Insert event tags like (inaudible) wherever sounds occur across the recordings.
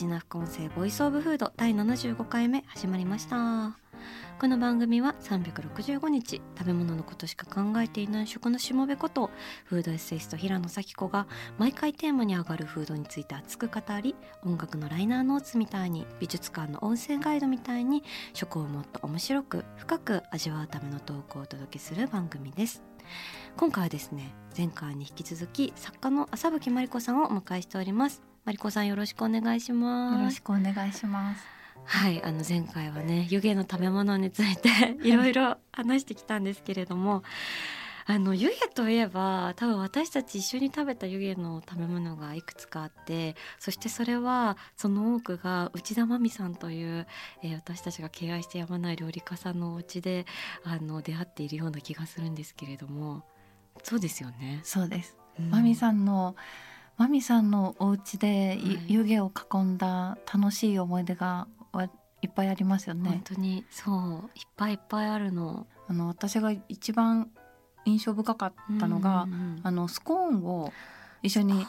ジナ副音声ボイスオブフード第75回目始まりました。この番組は365日食べ物のことしか考えていない食のしもべことフードエッセイスト平野咲子が毎回テーマに上がるフードについて熱く語り音楽のライナーノーツみたいに美術館の音声ガイドみたいに食をもっと面白く深く味わうためのトークをお届けする番組です。今回はですね前回に引き続き作家の浅吹真理子さんをお迎えしております。真理子さんよろしくお願いしますよろしくお願いします。はい、あの前回はね湯気の食べ物について (laughs) いろいろ話してきたんですけれどもあの湯気といえば多分私たち一緒に食べた湯気の食べ物がいくつかあってそしてそれはその多くが内田真美さんという、えー私たちが敬愛してやまない料理家さんのお家であの出会っているような気がするんですけれどもそうですよね。そうです。うんマミさんのマミさんのお家で湯気を囲んだ楽しい思い出がはいっぱいありますよ本ね。当にそういっぱいいっぱいあるの。あの私が一番印象深かったのが、うんうんうん。あのスコーンを一緒に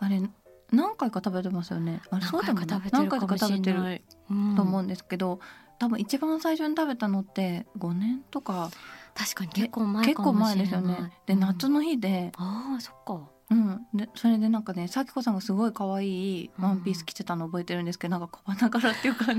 あれ何回か食べてますよね。あれそうでもない。何回か食べてると思うんですけど、多分一番最初に食べたのって5年とか。確かに結構前ですよね。で、うん。夏の日でああそっかうん、でそれでなんかね咲子さんがすごい可愛いワンピース着てたの覚えてるんですけど、なんか小花柄っていうか (laughs)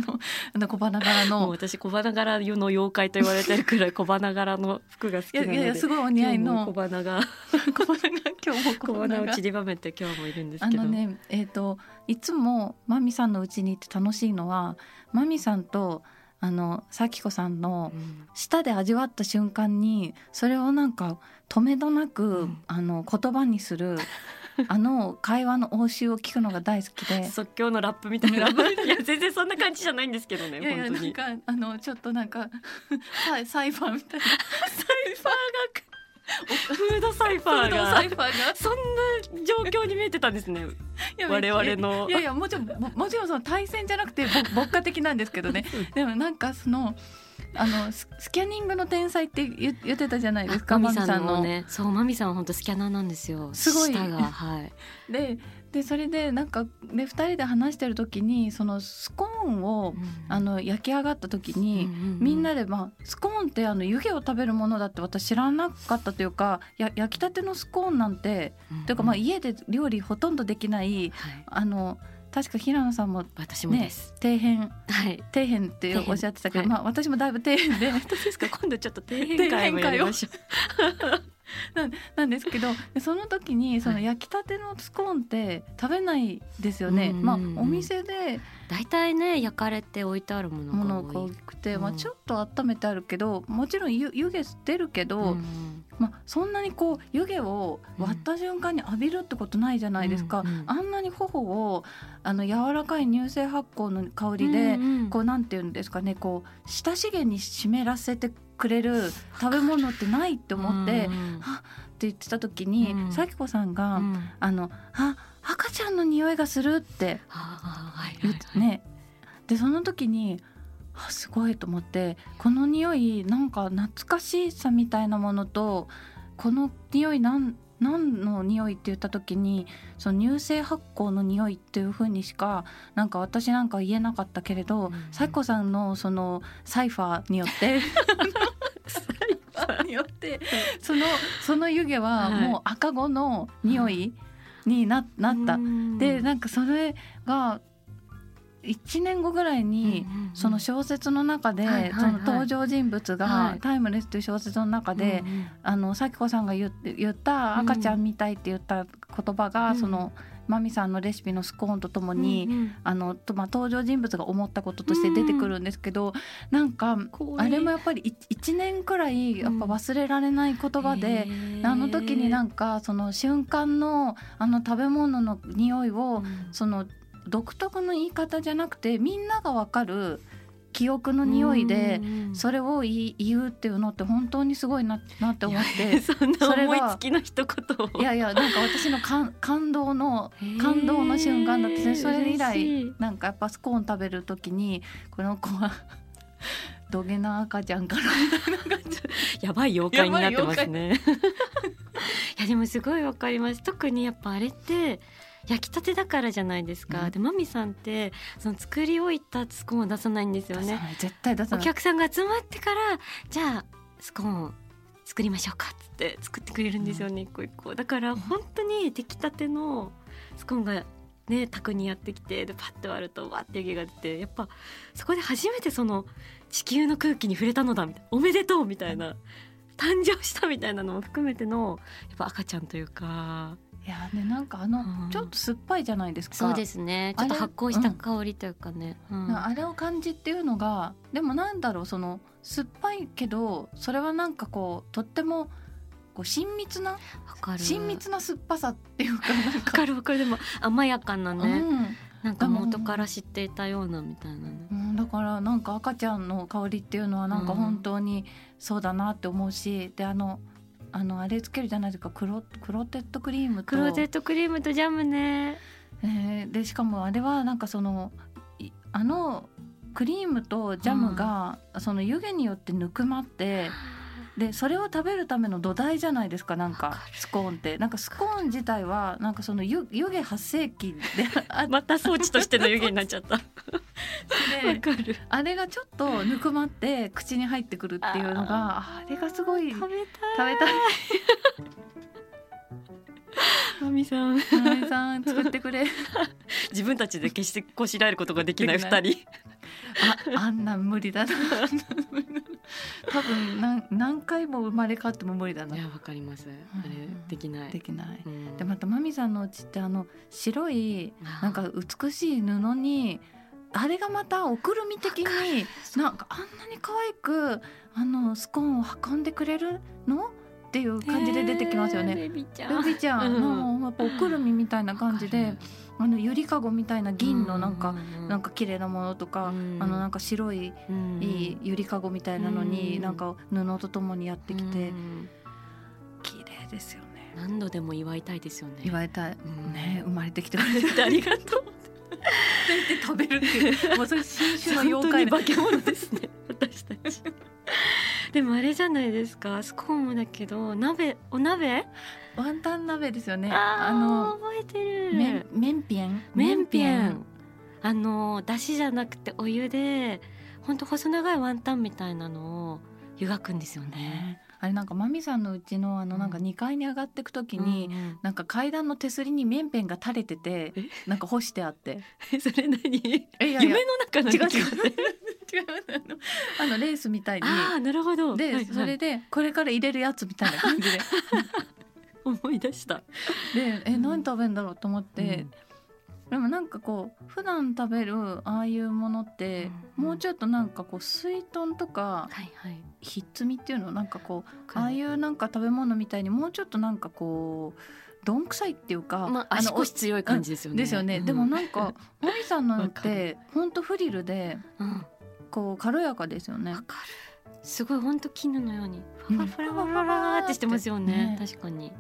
あの小花柄の。私小花柄の妖怪と言われてるくらい小花柄の服が好きなので。いやいやすごいお似合いの。小花が。(laughs) 小花が今日も小小花を散りばめて今日もいるんですけど。あのねえっ、といつもマミさんの家に行って楽しいのはマミさんとあの咲子さんのうん。舌で味わった瞬間にそれをなんか止めどなく、うん。あの言葉にする (laughs) あの会話の応酬を聞くのが大好きで。即興のラップみたいな。ラップいや全然そんな感じじゃないんですけどねいやいやなんかあのちょっとなんか (laughs) サイサイファーみたいな。サイファーが (laughs) フードサイファーが。サイファーが。そんな状況に見えてたんですね我々の。いやいやもちろんももちろんその対戦じゃなくてぼ (laughs) 牧歌的なんですけどね。でもなんかそのあのススキャニングの天才って言言ってたじゃないですかマミさんのね。そうマミさんは本当スキャナーなんですよ。すごい。舌がはい。ででそれでなんかね2人で話してる時にそのスコーンをあの焼き上がった時に、みんなで、まあ、スコーンってあの湯気を食べるものだって私知らなかったというかや焼きたてのスコーンなんて、というかまあ家で料理ほとんどできないはい。あの確か平野さんも私もです、底辺はい。底辺っておっしゃってたけど、はい。まあ私もだいぶ底辺で (laughs) ですか？今度ちょっと底辺会もやりましょなん (laughs) (laughs) なんですけどでその時にそのはい焼きたてのスコーンって食べないですよね。うんうんうんまあお店でう大体ね焼かれて置いてあるものもが多くて、まあうん。ちょっと温めてあるけどもちろん湯湯気出るけど、うんまあそんなにこう湯気を割った瞬間に浴びるってことないじゃないですか。うんうんあんなに頬をあの柔らかい乳性発酵の香りで、うんうんこうなんていうんですかねこう親しげに湿らせてくれる食べ物ってないって思って、うん。うんはって言ってた時に、うん。咲子さんが、うん。あのあ赤ちゃんの匂いがするって言ね。でその時にあすごいと思ってこの匂いなんか懐かしさみたいなものとこの匂いなん何の匂いって言った時にその乳性発酵の匂いっていう風にしかなんか私なんか言えなかったけれど、うん。咲子さんのそのサイファーによってサ (laughs) によってそのその湯気ははい。もう赤子の匂いにななった。うん。でなんかそれが1年後ぐらいに、その小説の中で、その登場人物が、はい。タイムレス」という小説の中で、あの咲子さんが言言った「赤ちゃんみたい」って言った言葉が、うん。そのマミさんのレシピのスコーンとともに、うんうん。あのとまあ、登場人物が思ったこととして出てくるんですけど、なんかあれもやっぱりい1年くらいやっぱ忘れられない言葉で、あの時になんかその瞬間のあの食べ物の匂いを、その独特の言い方じゃなくてみんながわかる記憶の匂いで、それを言い言うっていうのって本当にすごいななって思って。(laughs) そんな思いつきの一言を。いやいやなんか私の感感動の感動の瞬間だったね。それ以来なんかやっぱスコーン食べる時にこの子は (laughs) 土下な赤ちゃんかなみたいな感じやばい妖怪になってますね。(laughs) いやでもすごいわかります。特にやっぱあれって焼きたてだからじゃないですか、うん。でマミさんってその作り置いたスコーンを出さないんですよね。出さない。絶対出さおない。客さんが集まってからじゃあスコーン作りましょうかっつって作ってくれるんですよね、一個一個。だから本当に出来たてのスコーンがね宅にやってきてでパッて割るとわって湯気が出てやっぱそこで初めてその地球の空気に触れたのだみたいなおめでとうみたいな誕生したみたいなのも含めてのやっぱ赤ちゃんというかいやねなんかあの、うん。ちょっと酸っぱいじゃないですか。そうですね。ちょっと発酵した香りというかね、うん。あれを感じっていうのがでもなんだろうその酸っぱいけどそれはなんかこうとってもこう親密な親密な酸っぱさっていうかわか。かるわかる。でも甘やかなね、うん。なんか元から知っていたようなみたいなね。うん、だからなんか赤ちゃんの香りっていうのはなんか本当にそうだなって思うし、であのあのあれつけるじゃないですか。クロクロテッドクリームと。クローゼットクリームとジャムね。えーでしかもあれはなんかそのいあのクリームとジャムが、その湯気によってぬくまってでそれを食べるための土台じゃないですかなんかスコーンって。なんかスコーン自体はなんかその湯湯気発生器であっ (laughs) また装置としての湯気になっちゃった。わてかる。あれがちょっとぬくまって口に入ってくるっていうのがあれがすごい食べたい。食べたい。(laughs) さん。さん作ってくれ。(laughs) 自分たちで決してこしらえることができないできない二人ああんなん無理だな。(laughs) 多分何何回も生まれ変わっても無理だな。いやわかります。あれできない。できない。うん。でまたマミさんのうちってあの白いなんか美しい布にあれがまたおくるみ的になんかあんなに可愛くあのスコーンを運んでくれるのっていう感じで出てきますよね。えーベビちゃん。ルビちゃんのやっぱおくるみみたいな感じであのゆりかごみたいな銀のなんかうなんか綺麗なものとかあうん。のなんか白いうん。いいゆりかごみたいなのにうん。なんか布とともにやってきてうん。綺麗ですよね。何度でも祝いたいですよね。言われたい。うん。ね生まれてきてくれてありがとう。食べるっていうもうそれ新種の妖怪化け物ですね私たちでもあれじゃないですか。スコーンもだけど鍋お鍋？ワンタン鍋ですよね。あの覚えてる。めんめん？ぴえん。めんぴえん。あのだしじゃなくてお湯でほんと細長いワンタンみたいなのを湯がくんですよね。ね。あれなんかマミさんのうちのあのなんかうん2階に上がっていく時に、うんうん。なんか階段の手すりに麺片が垂れててえ？なんか干してあって。え (laughs) それ何？(laughs) 夢の中の違う違うの。あのレースみたいに。ああなるほど。で、はいはい。それでこれから入れるやつみたいな感じで。(laughs) 思い出した。でえうん。何食べるんだろうと思って、うん。でもなんかこう普段食べるああいうものって、うん。もうちょっとなんかこう水豚とかはいはい。ひっつみっていうのなんかこうああいうなんか食べ物みたいにもうちょっとなんかこうどんくさいっていうか、まあ足の腰強い感じですよね。ですよね、うん。でもなんか (laughs) マミさんのっわかてほんとフリルでうんこう軽やかですよね。わかる。すごい本当絹のようにうん。フラフラフラフラってしてますよね。ね。確かに。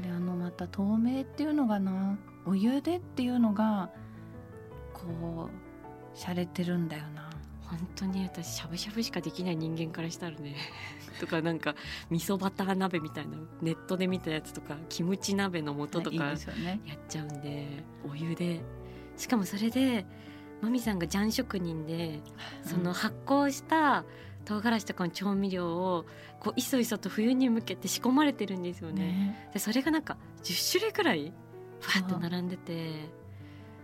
であのまた透明っていうのがなお湯でっていうのがこう洒落てるんだよな。本当に私しゃぶしゃぶしかできない人間からしたらね (laughs) とかなんか味噌バター鍋みたいなネットで見たやつとかキムチ鍋の素とかやっちゃうんでお湯で。しかもそれでマミさんがジャン職人でその発酵した唐辛子とかの調味料をこういそいそと冬に向けて仕込まれてるんですよね。ねでそれがなんか10種類くらいファーッと並んでて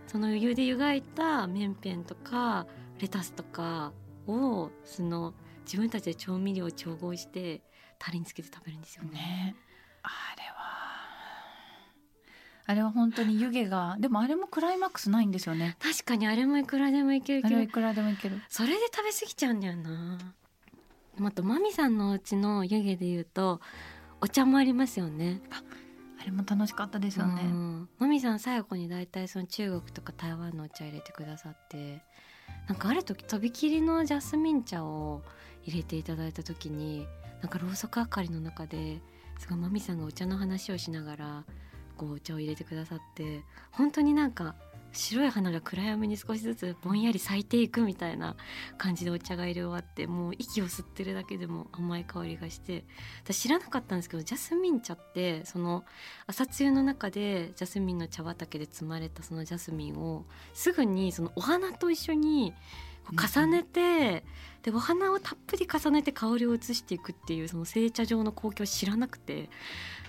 その湯で湯がいた麺片とかレタスとかをその自分たちで調味料を調合してタレにつけて食べるんですよね。ねあれはあれは本当に湯気がでもあれもクライマックスないんですよね。確かにあれもいくらでもいけるけど。いくらでもいける。それで食べ過ぎちゃうんだよな。あとマミさんのお家の湯気で言うとお茶もありますよね。あれも楽しかったですよね、うん。マミさん最後に大体その中国とか台湾のお茶入れてくださってなんかある時とびきりのジャスミン茶を入れていただいた時になんかろうそく明かりの中ですごいマミさんがお茶の話をしながらこうお茶を入れてくださって本当になんか白い花が暗闇に少しずつぼんやり咲いていくみたいな感じでお茶が入れ終わってもう息を吸ってるだけでも甘い香りがして私知らなかったんですけどジャスミン茶ってその朝露の中でジャスミンの茶畑で摘まれたそのジャスミンをすぐにそのお花と一緒に重ねて、でお花をたっぷり重ねて香りを移していくっていうその製茶場の光景を知らなくて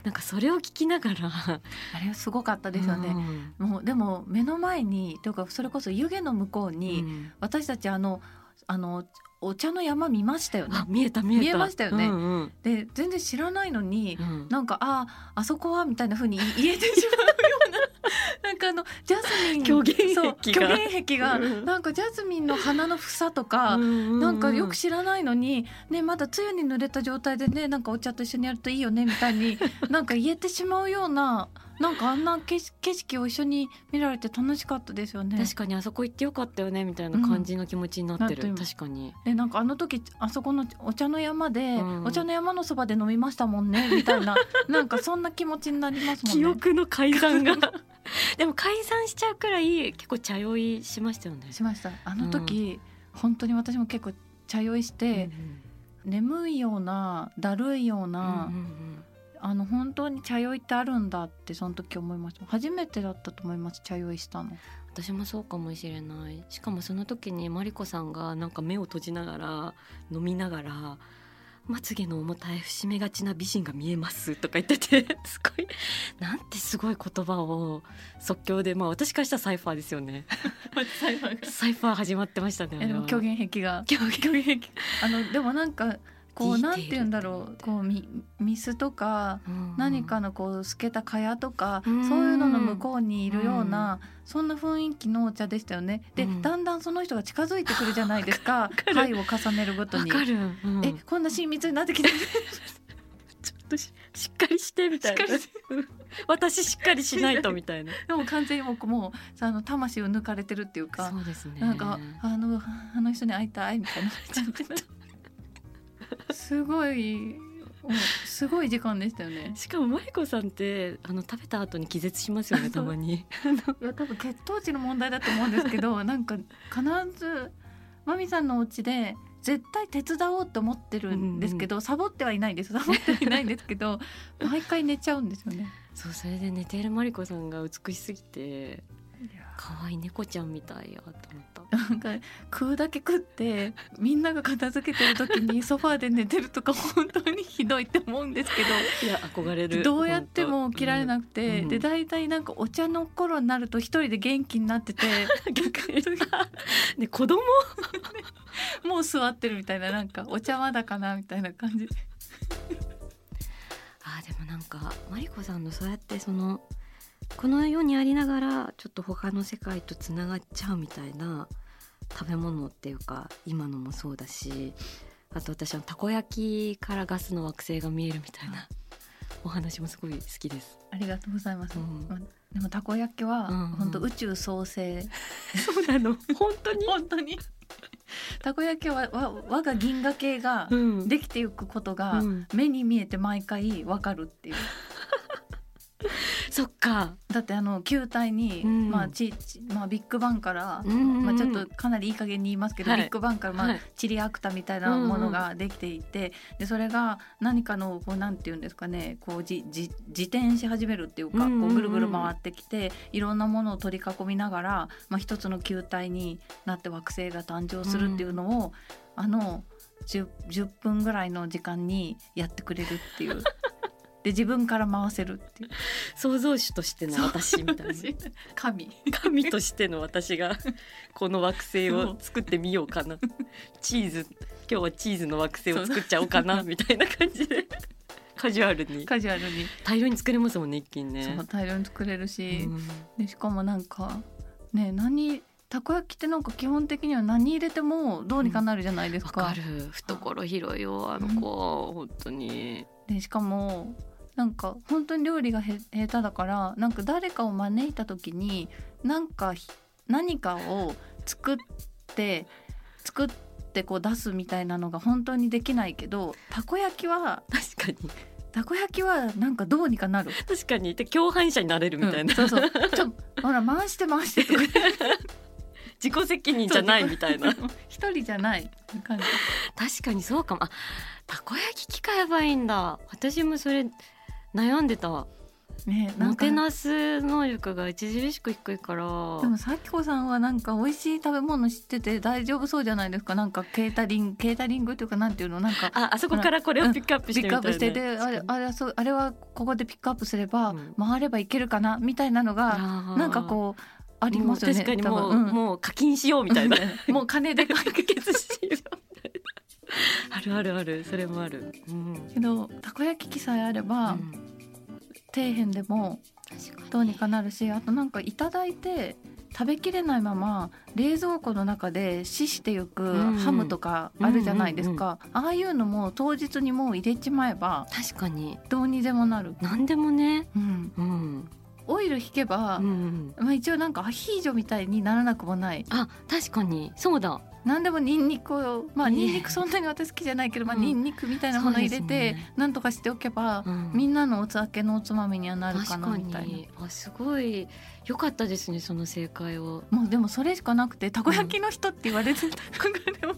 なんかそれを聞きながらあれはすごかったですよね、うん。もうでも目の前にというかそれこそ湯気の向こううに、ん。私たちあのあのお茶の山見ましたよね。あ見えた見えた。見えましたよね。うんうん。で全然知らないのに、うん。なんかああそこはみたいな風に言えてしまうようななんかあのジャスミン虚言そう虚言癖がうん。なんかジャスミンの花の房とか、なんかよく知らないのに、ね、まだつゆに濡れた状態でねなんかお茶と一緒にやるといいよねみたいになんか言えてしまうようななんかあんな景色を一緒に見られて楽しかったですよね。確かにあそこ行ってよかったよねみたいな感じの気持ちになってる、うん確かに。でなんかあの時あそこのお茶の山で、うん。お茶の山のそばで飲みましたもんね (laughs) みたいな。なんかそんな気持ちになりますもんね。記憶の改ざんが。(laughs) でも改ざんしちゃうくらい結構茶酔いしましたよね。しました。あの時、本当に私も結構茶酔いして、眠いようなだるいよううんな、うんうんあの本当に茶酔いってあるんだってその時思いました。初めてだったと思います。茶酔いしたの。私もそうかもしれない。しかもその時にマリコさんがなんか目を閉じながら飲みながらまつげの重たい節目がちな美人が見えますとか言ってて (laughs) すごいなんてすごい言葉を即興でまあ私からしたらサイファーですよね。(laughs) サイファー始まってましたねでも虚言癖が。狂言 (laughs) あのでもなんかこうなんて言うんだろう。こうみミスとか何かのこう透けた蚊帳とか、うん。そういうのの向こうにいるような、そんな雰囲気のお茶でしたよね。で、うん。だんだんその人が近づいてくるじゃないですか。(laughs) 回を重ねるごとに。えこんな親密になってきてる (laughs) ちょっとししっかりしてみたいな。私しっかりしないとみたいな。(laughs) でも完全にもうもうさあの魂を抜かれてるっていうか。そうですね。なんかあのあの人に会いたいみたいなすごいすごい時間でしたよね。しかもマリコさんってあの食べた後に気絶しますよね (laughs) たまに。いや多分血糖値の問題だと思うんですけどなんか必ずマミさんのお家で絶対手伝おうと思ってるんですけど、サボってはいないです。サボってはいないんですけど (laughs) 毎回寝ちゃうんですよね。そうそれで寝ているマリコさんが美しすぎて可愛い猫ちゃんみたいやと思ったなんか食うだけ食ってみんなが片付けてる時にソファーで寝てるとか本当にひどいって思うんですけどいや憧れる。どうやっても起きられくなくて、うん。で大体なんかお茶の頃になると一人で元気になってて (laughs) 逆に。ね子供？(laughs) もう座ってるみたいななんかお茶まだかなみたいな感じ。であーでもなんかマリコさんのそうやってそのこの世にありながらちょっと他の世界とつながっちゃうみたいな食べ物っていうか今のもそうだしあと私はたこ焼きからガスの惑星が見えるみたいなお話もすごい好きです。ありがとうございます、うん。まあでもたこ焼きはうんうん。本当宇宙創生、そうなの。(laughs) 本当に、本当に。たこ焼きはわ我が銀河系がうん。できていくことがうん。目に見えて毎回わかるっていう (laughs) そっか、だってあの球体に、うん。まあちちまあ、ビッグバンから、うんうんうん。まあ、ちょっとかなりいい加減に言いますけど、はい。ビッグバンから、まあはい。チリアクタみたいなものができていて、でそれが何かのこうなんて言うんですかねこうじじ自転し始めるっていうか、うんうんうん。こうぐるぐる回ってきていろんなものを取り囲みながら、まあ、一つの球体になって惑星が誕生するっていうのを、あの 10, 10分ぐらいの時間にやってくれるっていう。(laughs) で自分から回せるっていう。創造主としての私みたいな。(laughs) 神。神としての私がこの惑星を作ってみようかな。(laughs) チーズ今日はチーズの惑星を作っちゃおうかな (laughs) みたいな感じで。カジュアルに。カジュアルに、大量に作れますもんね一気にね。そう大量に作れるし、うん。でしかもなんかね何たこ焼きってなんか基本的には何入れてもどうにかなるじゃないですか。わかる。懐広いよあの子、本当に。でしかもなんか本当に料理がへ下手だからなんか誰かを招いた時になんかひ何かを作って作ってこう出すみたいなのが本当にできないけどたこ焼きは確かに。たこ焼きはなんかどうにかなる？確かに。で共犯者になれるみたいな、うんそうそう。ちょほら回して回して。(laughs) 自己責任じゃないみたいな。(laughs) 一人じゃない感じ。確かにそうかも。あたこ焼き機買えばいいんだ。私もそれ悩んでた。ねもてなす能力が著しく低いから。でもさきこさんはなんか美味しい食べ物知ってて大丈夫そうじゃないですか？なんかケータリングケータリングっていうかなんていうの？なんかああそこからこれをピックアップしピックアてみたいな。ップしてであれあれはそうあれはここでピックアップすれば、うん。回ればいけるかな？みたいなのがなんかこうありますよね確かにもう,、多分。ん。もう課金しようみたいな。(laughs) もう金で解決しよう (laughs) あるあるある。それもある、うん。けどたこ焼き器さえあれば、うん。底辺でもどうにかなるしあとなんかいただいて食べきれないまま冷蔵庫の中で死してゆくうん。ハムとかあるじゃないですか、ああいうのも当日にもう入れちまえば確かに。どうにでもなる、何でもね。うん、うん、オイル引けば、うん、まあ、一応なんかアヒージョみたいにならなくもない。あ確かに。そうだ。何でもニンニクをまあね。ニンニクそんなに私好きじゃないけど、まあうん。ニンニクみたいなもの入れて、ですね。なんとかしておけば、うん。みんなのお酒のおつまみにはなるかなみたいにあすごい良かったですねその正解を。なもうでもそれしかなくてたこ焼きの人って言われてた、でも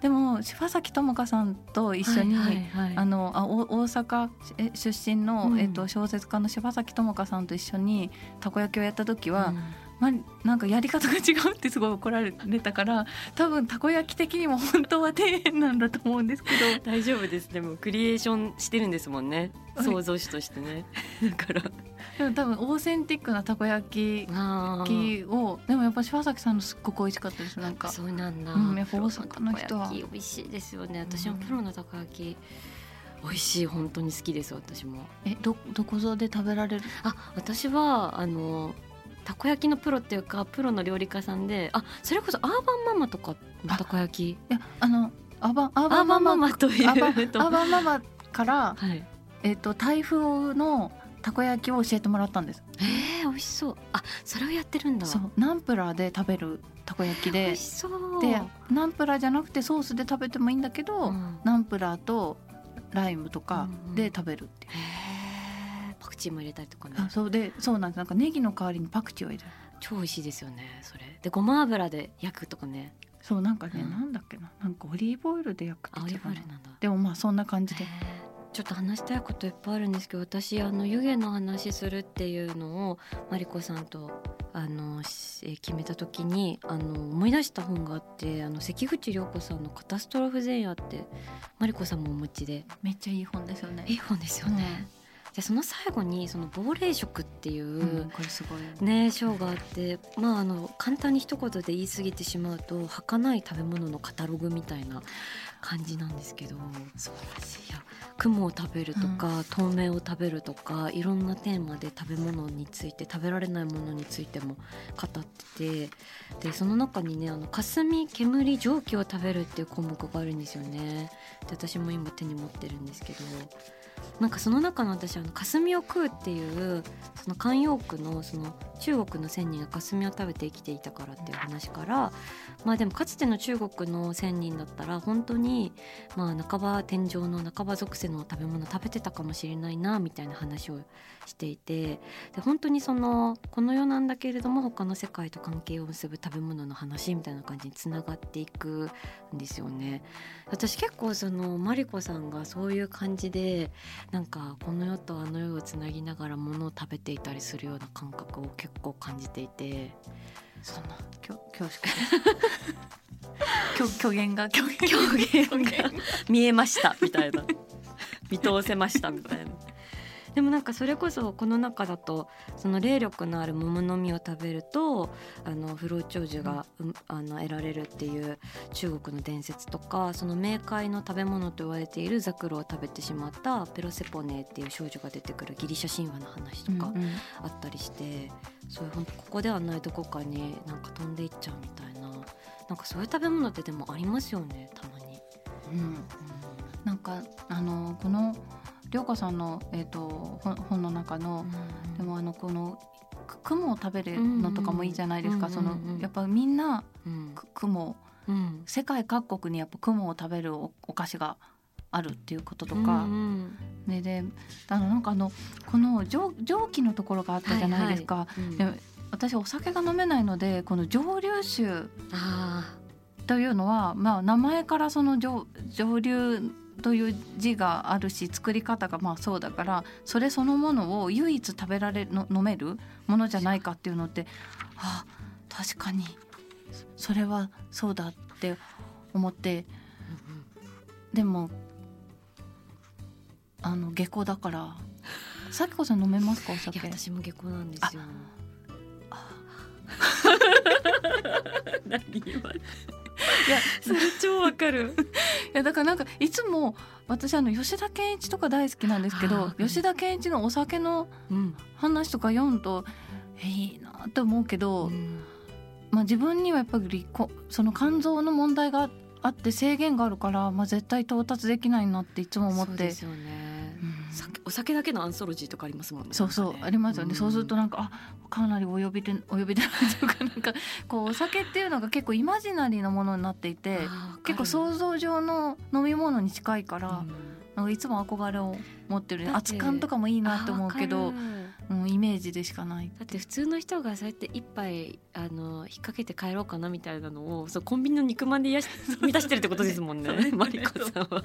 でも柴咲友香さんと一緒に、はいはいはい。あのあお大阪え出身の、うん。えっと、小説家の柴咲友香さんと一緒にたこ焼きをやった時は、うん。まあ、なんかやり方が違うってすごい怒られたから多分たこ焼き的にも本当は底辺なんだと思うんですけど。(laughs) 大丈夫です。でもクリエーションしてるんですもんね。はい。創造主としてね。だからでも多分オーセンティックなたこ焼きをでもやっぱ柴咲さんのすっごく美味しかったですなんか。そうなんだ、うんやっぱ大阪の人は。美味しいですよね。私もプロのたこ焼き美味しい本当に好きです私も。えどどこぞで食べられる？あ私はあのたこ焼きのプロっていうかプロの料理家さんであそれこそアーバンママとかのたこ焼き？いやあのアバアアーババンママというアバアと。バママから、はい。えっと台風のたこ焼きを教えてもらったんです。えー、美味しそう。あそれをやってるんだ。そう。ナンプラーで食べるたこ焼き美で味しそう。でナンプラーじゃなくてソースで食べてもいいんだけど、うん。ナンプラーとライムとかで食べるっていう、へー。パクチーも入れたりとかね。あそう。でそうなんです。なんかネギの代わりにパクチーを入れる。超美味しいですよねそれ。でごま油で焼くとかね。そうなんかね、うん。なんだっけな。なんかオリーブオイルで焼くって違うなーブオイルなんだ。でもまあそんな感じでちょっと話したいこといっぱいあるんですけど私あの湯気の話するっていうのをマリコさんとあの決めた時にあの思い出した本があってあの関口涼子さんの「カタストロフ前夜」ってマリコさんもお持ちでめっちゃいい本ですよねいい本ですよね。でその最後にその亡霊食っていう、うんこれすごい。ね章があってまああの簡単に一言で言い過ぎてしまうと儚い食べ物のカタログみたいな感じなんですけど素晴らしいや雲を食べるとか、透明を食べるとかいろんなテーマで食べ物について食べられないものについても語っててでその中にねあの霞煙蒸気を食べるっていう項目があるんですよね。で私も今手に持ってるんですけどなんかその中の私あの霞を食うっていうその慣用句のその中国の仙人が霞を食べて生きていたからっていう話からまあでもかつての中国の仙人だったら本当にまあ半ば天井の半ば属性の食べ物食べてたかもしれないなみたいな話をしていてで本当にそのこの世なんだけれども他の世界と関係を結ぶ食べ物の話みたいな感じにつながっていくんですよね。私結構そのマリコさんがそういう感じでなんかこの世とあの世をつなぎながらものを食べていたりするような感覚を結構感じていて。そんな。恐恐縮虚虚言が。虚言が。見えました。みたいな。見通せました。みたいな。でもなんかそれこそこの中だとその霊力のある桃の実を食べるとあの不老長寿が、うん、あの得られるっていう中国の伝説とかその冥界の食べ物と言われているザクロを食べてしまったペロセポネっていう少女が出てくるギリシャ神話の話とかあったりして、うんうん、そういう本当ここではないどこかになんか飛んでいっちゃうみたいな。なんかそういう食べ物ってでもありますよねたまに。うん、うん、なんかあのこの涼子さんの、えーと、本の中の、うん、でもあのこの雲を食べるのとかもいいじゃないですか、そのやっぱみんな、うん、雲、うん、世界各国にやっぱ雲を食べるお菓子があるっていうこととか、うんうん、でであのなんかあのこの蒸蒸気のところがあったじゃないですか。で私お酒が飲めないのでこの蒸留酒というのは、まあ、名前からその蒸蒸留という字があるし作り方がまあそうだからそれそのものを唯一食べられの飲めるものじゃないかっていうのってあ確かにそれはそうだって思ってでもあの下校だからさきこさん飲めますかお酒？私も下校なんですよ。(laughs) いやそれ超わかる。いやだからなんかいつも私あの吉田健一とか大好きなんですけど吉田健一のお酒の話とか読むと、うん、いいなと思うけど、うん、まあ、自分にはやっぱりその肝臓の問題があって制限があるから、まあ、絶対到達できないなっていつも思って。そうですよねお酒だけのアンソロジーとかありますもんね。そうそう、ありますよね。うん、そうするとなんかあかなりお呼びで (laughs) お呼びでとかなんかこうお酒っていうのが結構イマジナリーなものになっていて結構想像上の飲み物に近いから、うん、なんかいつも憧れを持ってる熱燗とかもいいなって思うけど。うん、イメージでしかない。だって普通の人がそうやって一杯あの引っ掛けて帰ろうかなみたいなのをそうコンビニの肉まんでやし満たしてるってことですもんね。(laughs) マリコさんは。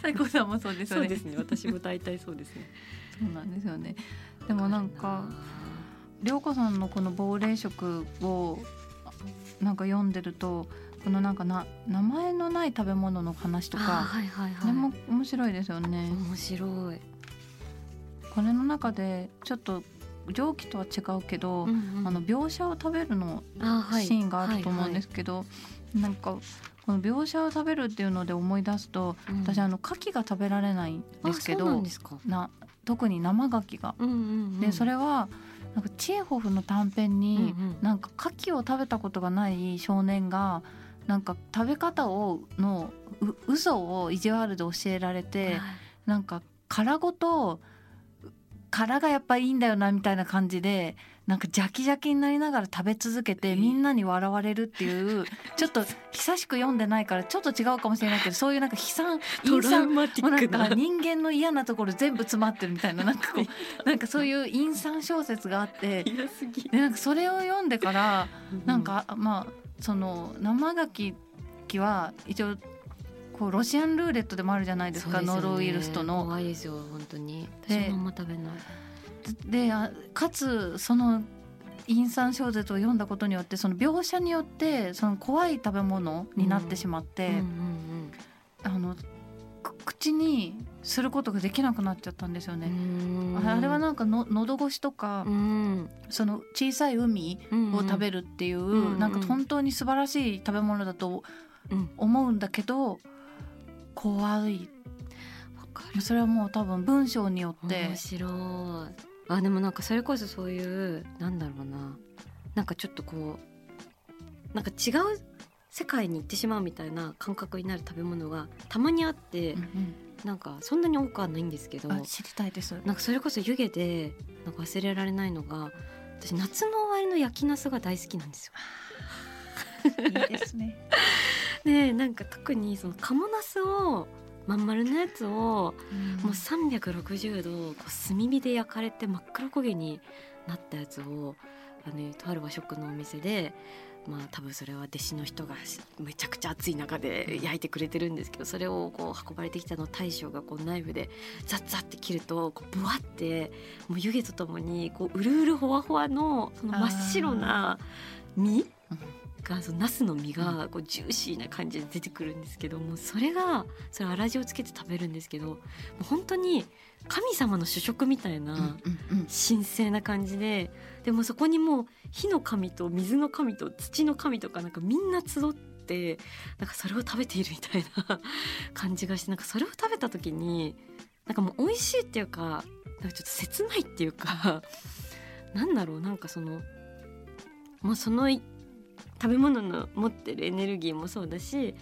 最高さんもそうですね。そうですね。私も大体そうですね。そうなんですよね。でもなんか涼子さんのこの亡霊食をなんか読んでるとこのなんかな名前のない食べ物の話とか、はいはいはい、でも面白いですよね。面白いこれの中でちょっと蒸気とは違うけど、うんうん、あの描写を食べるのシーンがあると思うんですけど、はいはい。はい、なんかこの描写を食べるっていうので思い出すと、うん、私あの牡蠣が食べられないんですけどな特に生牡蠣が。うんうんうん、でそれはなんかチエホフの短編に、うんうん、なんか牡蠣を食べたことがない少年がなんか食べ方をのう嘘を意地悪で教えられて、はい、なんか殻ごと殻がやっぱいいんだよなみたいな感じでなんかジャキジャキになりながら食べ続けてみんなに笑われるっていうちょっと久しく読んでないからちょっと違うかもしれないけどそういうなんか悲惨トラウマティックな。人間の嫌なところ全部詰まってるみたいななんかこうなんかそういう陰惨小説があってでなんかそれを読んでからなんかまあその生牡蠣は一応こうロシアンルーレットでもあるじゃないですか、ね、ノロウイルスとの。怖いですよ本当に。でまま食べない。でかつその陰惨小説を読んだことによってその描写によってその怖い食べ物になってしまって、あの口にすることができなくなっちゃったんですよね。あれはなんかの喉越しとか、その小さい海を食べるっていう、なんか本当に素晴らしい食べ物だと思うんだけど、怖い。それはもう多分文章によって。面白いあでもなんかそれこそそういうなんだろうな。なんかちょっとこうなんか違う世界に行ってしまうみたいな感覚になる食べ物がたまにあって、うんうん、なんかそんなに多くはないんですけど。知りたいです。なんかそれこそ湯気でなんか忘れられないのが私夏の終わりの焼きナスが大好きなんですよ。いいですね (laughs) でなんか特にその鴨ナスをまん丸のやつをもう360度こう炭火で焼かれて真っ黒焦げになったやつをあのとある和食のお店でまあ多分それは弟子の人がめちゃくちゃ暑い中で焼いてくれてるんですけどそれをこう運ばれてきたのを大将がこうナイフでザッザッって切るとこうブワってもう湯気とともにこううるうるほわほわのその真っ白な身がそのナスの実がこうジューシーな感じで出てくるんですけどもそれがそれ粗塩をつけて食べるんですけどもう本当に神様の主食みたいな神聖な感じででもそこにもう火の神と水の神と土の神とかなんかみんな集ってなんかそれを食べているみたいな (laughs) 感じがしてなんかそれを食べた時になんかもう美味しいっていうかなんかちょっと切ないっていうかなんだろうなんかそのもうそのい食べ物の持ってるエネルギーもそうだし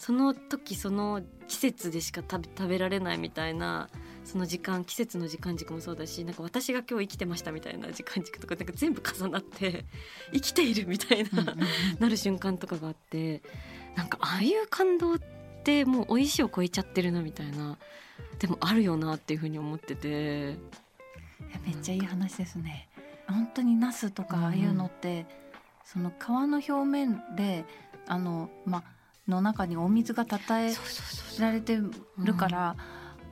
その時その季節でしか食べ食べられないみたいなその時間季節の時間軸もそうだしなんか私が今日生きてましたみたいな時間軸とかなんか全部重なって生きているみたいな、うんうんうん。なる瞬間とかがあってなんかああいう感動ってもう美味しいを超えちゃってるなみたいなでもあるよなっていうふうに思ってて。めっちゃいい話ですね。本当にナスとかああいうのって、その皮の表面であのまの中にお水がたたえられてるから、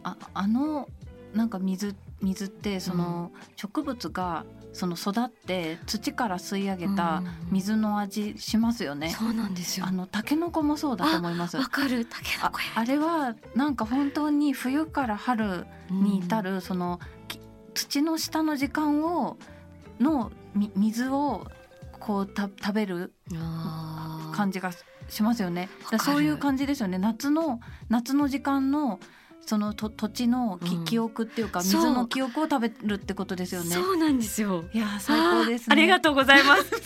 ああのなんか水水ってその植物がその育って土から吸い上げた水の味しますよね。そうなんですよ。あのタケノコもそうだと思います。わかる。タケノあコや。あれはなんか本当に冬から春に至るそのき土の下の時間をのみ水をこうた食べる感じがしますよね。そういう感じですよね。夏の夏の時間のそのと土地のき、うん記憶っていうか水の記憶を食べるってことですよね。そうなんですよいやー最高ですね。ありがとうございますそう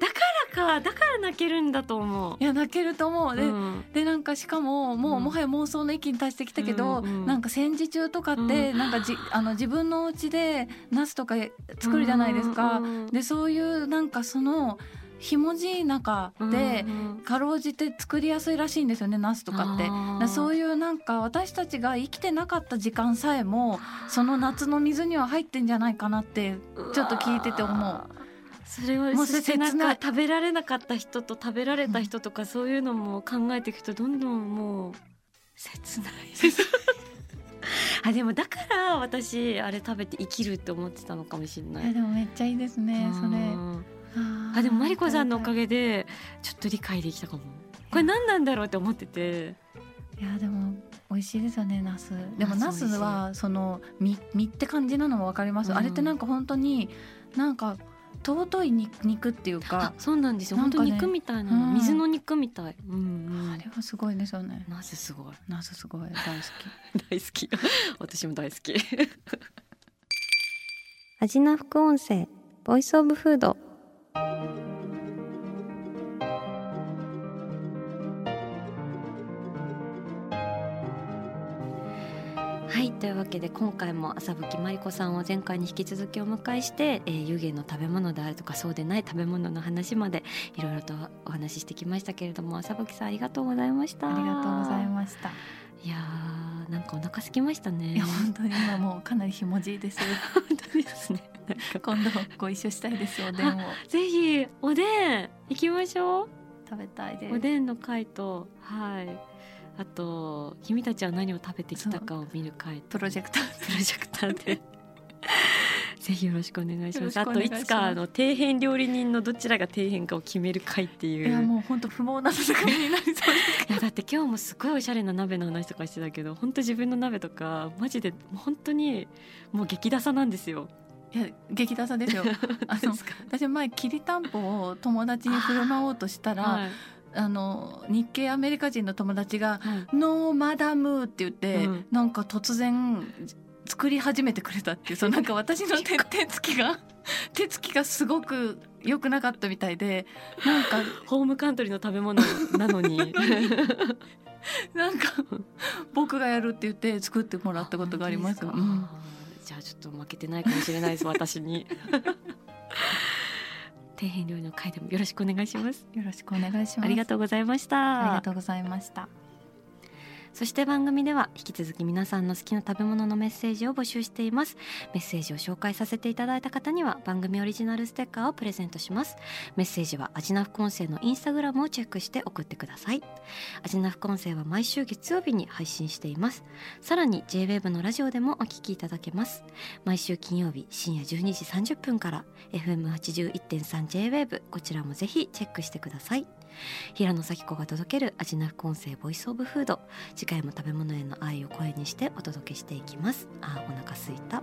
だからかだから泣けるんだと思う。いや泣けると思う。で、うん。でなんかしかももう、うん。もはや妄想の域に達してきたけど、うんうんなんか戦時中とかって、なんかじ (laughs) あの自分のお家でナスとか作るじゃないですか。うんでそういうなんかそのひもじい中で、かろうじて作りやすいらしいんですよねナスとかって。だからそういうなんか私たちが生きてなかった時間さえもその夏の水には入ってんじゃないかなってちょっと聞いてて思うそれはもうそしてなん切ないか食べられなかった人と食べられた人とかそういうのも考えていくとどんどんもう切ない。(laughs) あでもだから私あれ食べて生きるって思ってたのかもしれない。でもめっちゃいいですねそれ。うんあでもマリコさんのおかげでちょっと理解できたかも。これ何なんだろうって思ってて。いやでも美味しいですよねナス。でもナスはその実実って感じなのもわかります、うん。あれってなんか本当になんか尊い肉肉っていうあかそうなんですよ。ね当肉みたいなの、うん。水の肉みたい。うんうん。あれはすごいですよねなぜすごい。ナスすごい大好大好き。(laughs) (laughs) 私も大好き。味な副音声ボイスオブフードはいというわけで今回も朝吹まりこさんを前回に引き続きお迎えして、えー、湯気の食べ物であるとかそうでない食べ物の話までいろいろとお話ししてきましたけれども朝吹さんありがとうございました。きありがとうございすました。いやーなんかお腹空きましたね。いや本当に今もうかなりひもじいです (laughs) 本当ですね。今度ご一緒したいですおでんを。ぜひおでん行きましょう。食べたいです。おでんの回とはいあと君たちは何を食べてきたかを見る回とプロジェクター。プロジェクターで。(laughs) ぜひよろしくお願いします。よあといつかあの底辺料理人のどちらが底辺かを決める回っていう。いやもう本当不毛な戦いになりそうです (laughs) いやだって今日もすごいおしゃれな鍋の話とかしてたけど本当自分の鍋とかマジで本当にもう激ダサなんですよ。いや激ダサですよ。(laughs) あのですか。私前きりたんぽを友達に振る舞おうとしたらあ,、はいの日系アメリカ人の友達がはい「ノーマダム」って言って、うん。なんか突然作り始めてくれたっていうそうなんか私の (laughs) 手手つきが手つきがすごく良くなかったみたいでなんかホームカントリーの食べ物なのに。(laughs) なんか僕がやるって言って作ってもらったことがあります。うん。じゃあちょっと負けてないかもしれないです私に。(laughs) 底辺料理の回でもよろしくお願いします。よろしくお願いします。ありがとうございました。ありがとうございました。そして番組では引き続き皆さんの好きな食べ物のメッセージを募集しています。メッセージを紹介させていただいた方には番組オリジナルステッカーをプレゼントします。メッセージはアジナフコンセのインスタグラムをチェックして送ってください。アジナフコンセは毎週月曜日に配信しています。さらに JWEB のラジオでもお聞きいただけます。毎週金曜日深夜12時30分から FM81.3JWEB こちらもぜひチェックしてください。平野咲子が届ける味な副音声ボイスオブフード。次回も食べ物への愛を声にしてお届けしていきます。あお腹すいた。